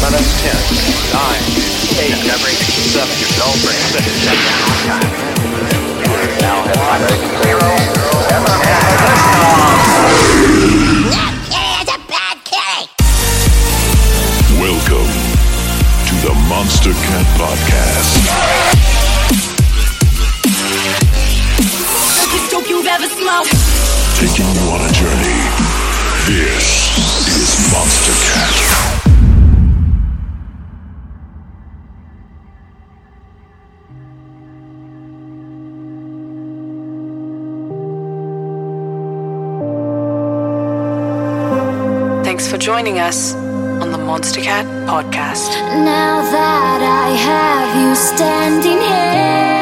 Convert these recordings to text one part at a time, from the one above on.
minus 10, 9, 8, 7, don't break, 6, now head zero, Welcome to the Monstercat Podcast. Biggest dope you've ever smoked. Taking you on a journey. This is Monstercat. Thanks for joining us on the Monstercat podcast. Now that I have you standing here,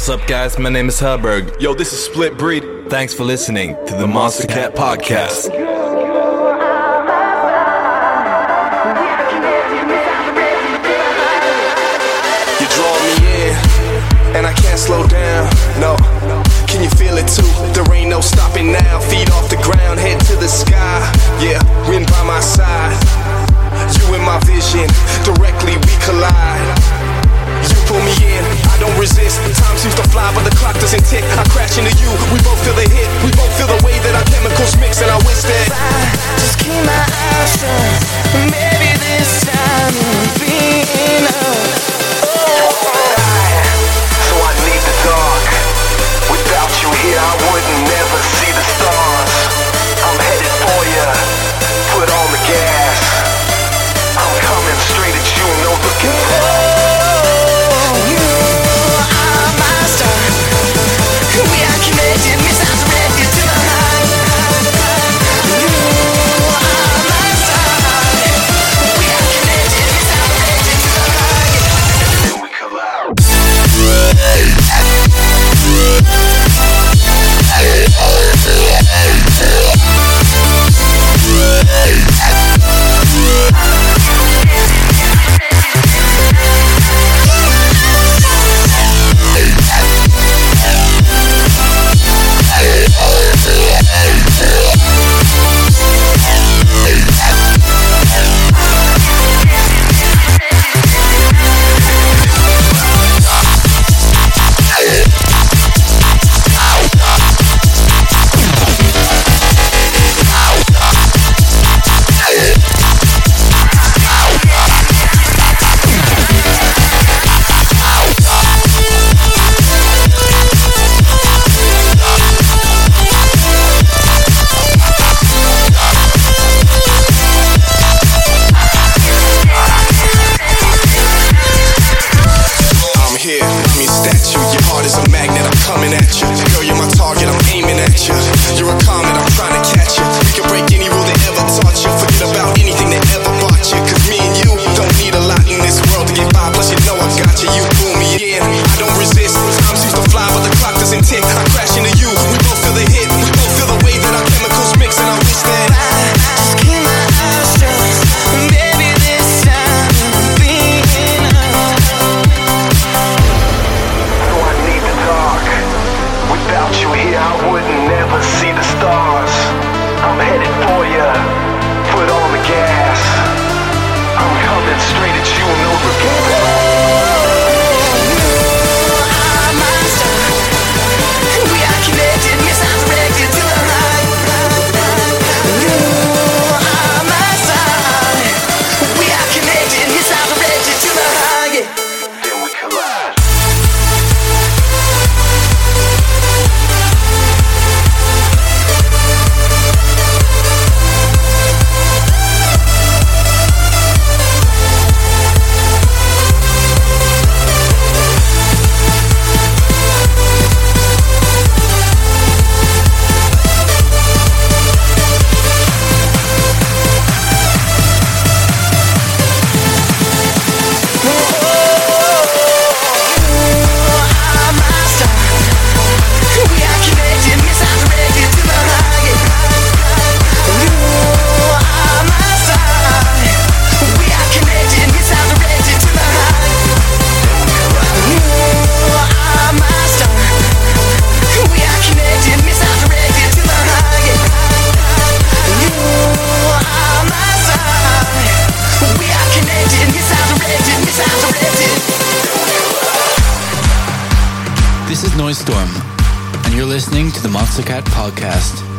What's up, guys? My name is Hubbard. Yo, this is Splitbreed. Thanks for listening to the Monstercat Podcast. You draw me in, and I can't slow down. No, can you feel it too? There ain't no stopping now. Feet off the ground, head to the sky. Yeah, wind by my side. You in my vision, directly we collide don't resist. Time seems to fly, but the clock doesn't tick. I crash into you, we both feel the hit. We both feel the way that our chemicals mix, and I wish that. I just keep my eyes shut. Maybe this time will be enough. Oh. So I need the dark. Without you here, I would never see the. Pussycat Podcast.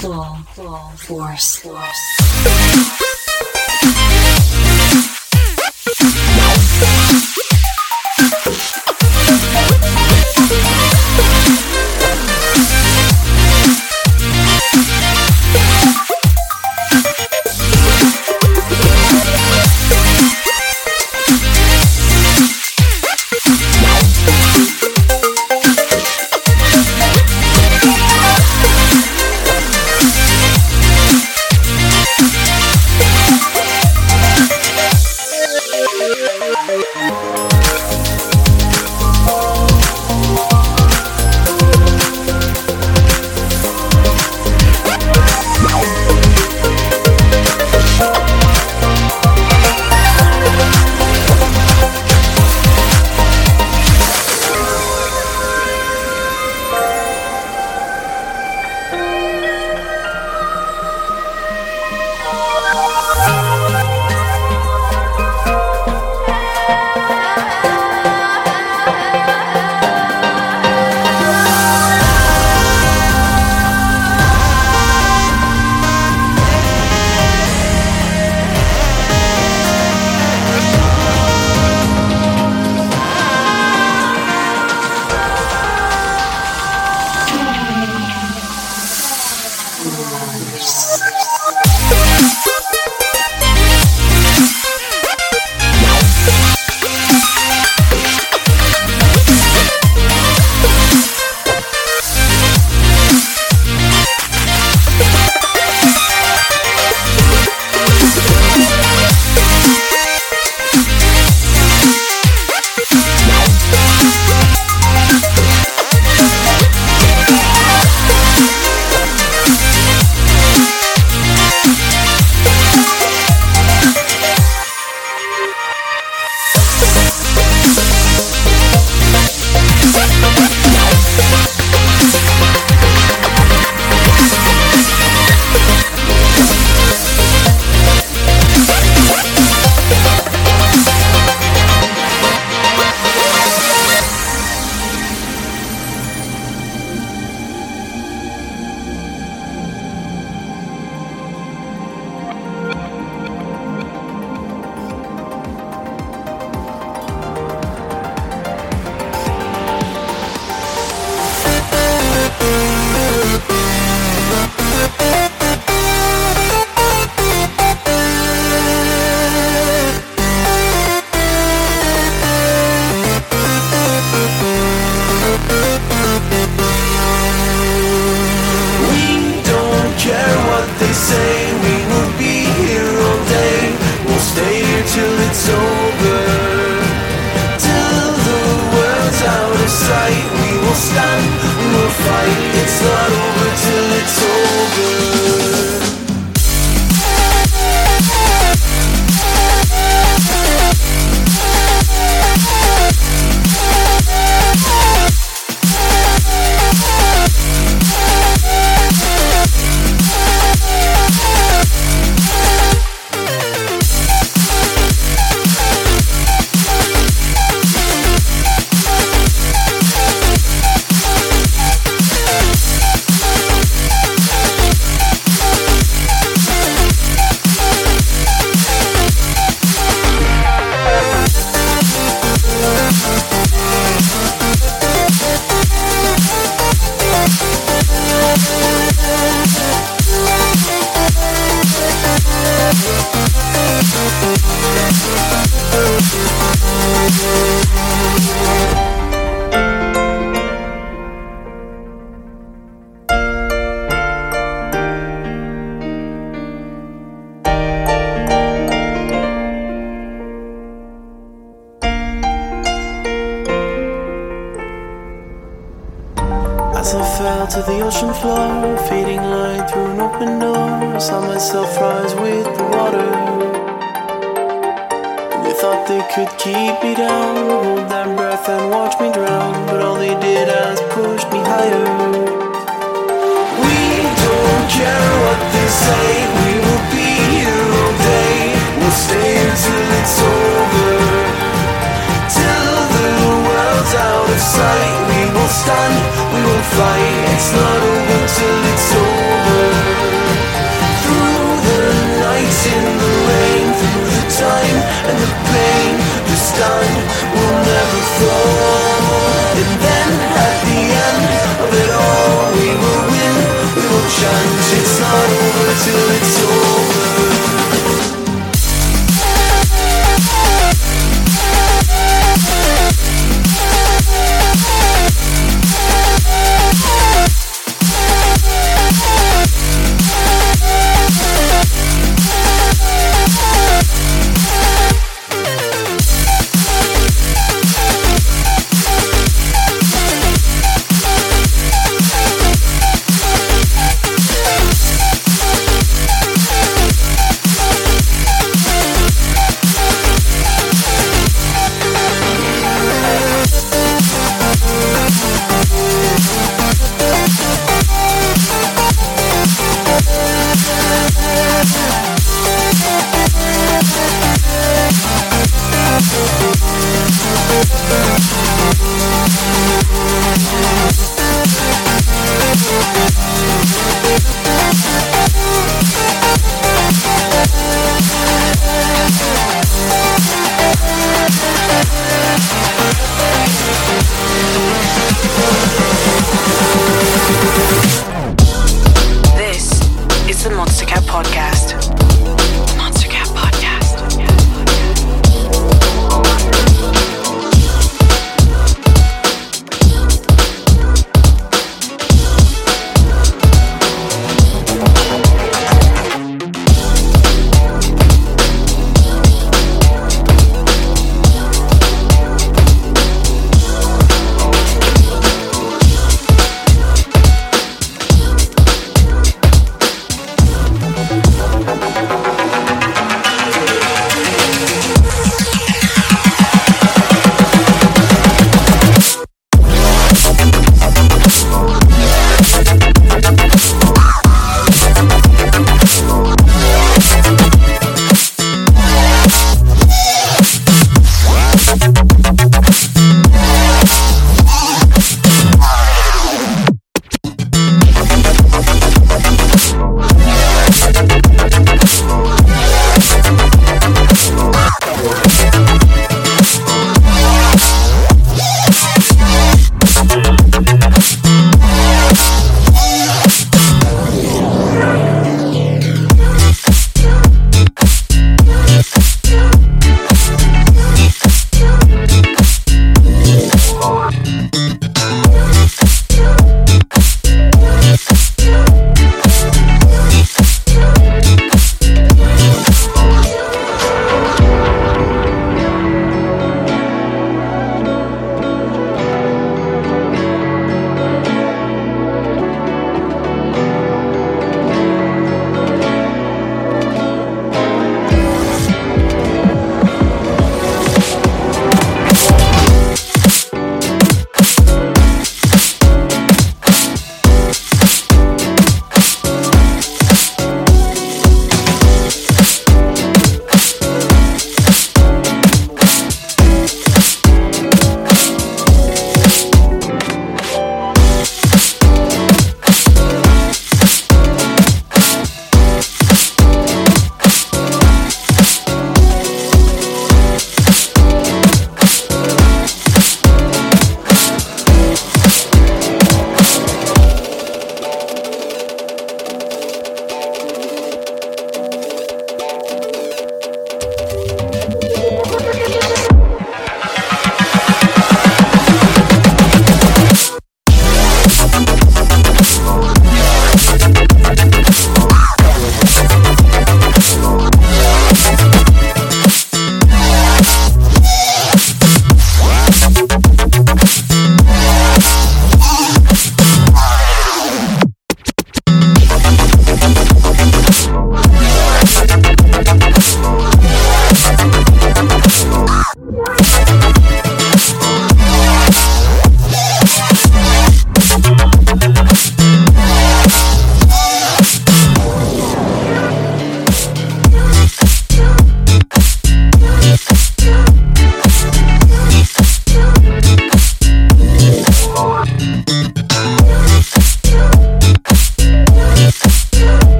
Force. Force. will stand, we will fight. It's not over till it's over. Through the night in the rain, through the time and the pain, We stand We'll never.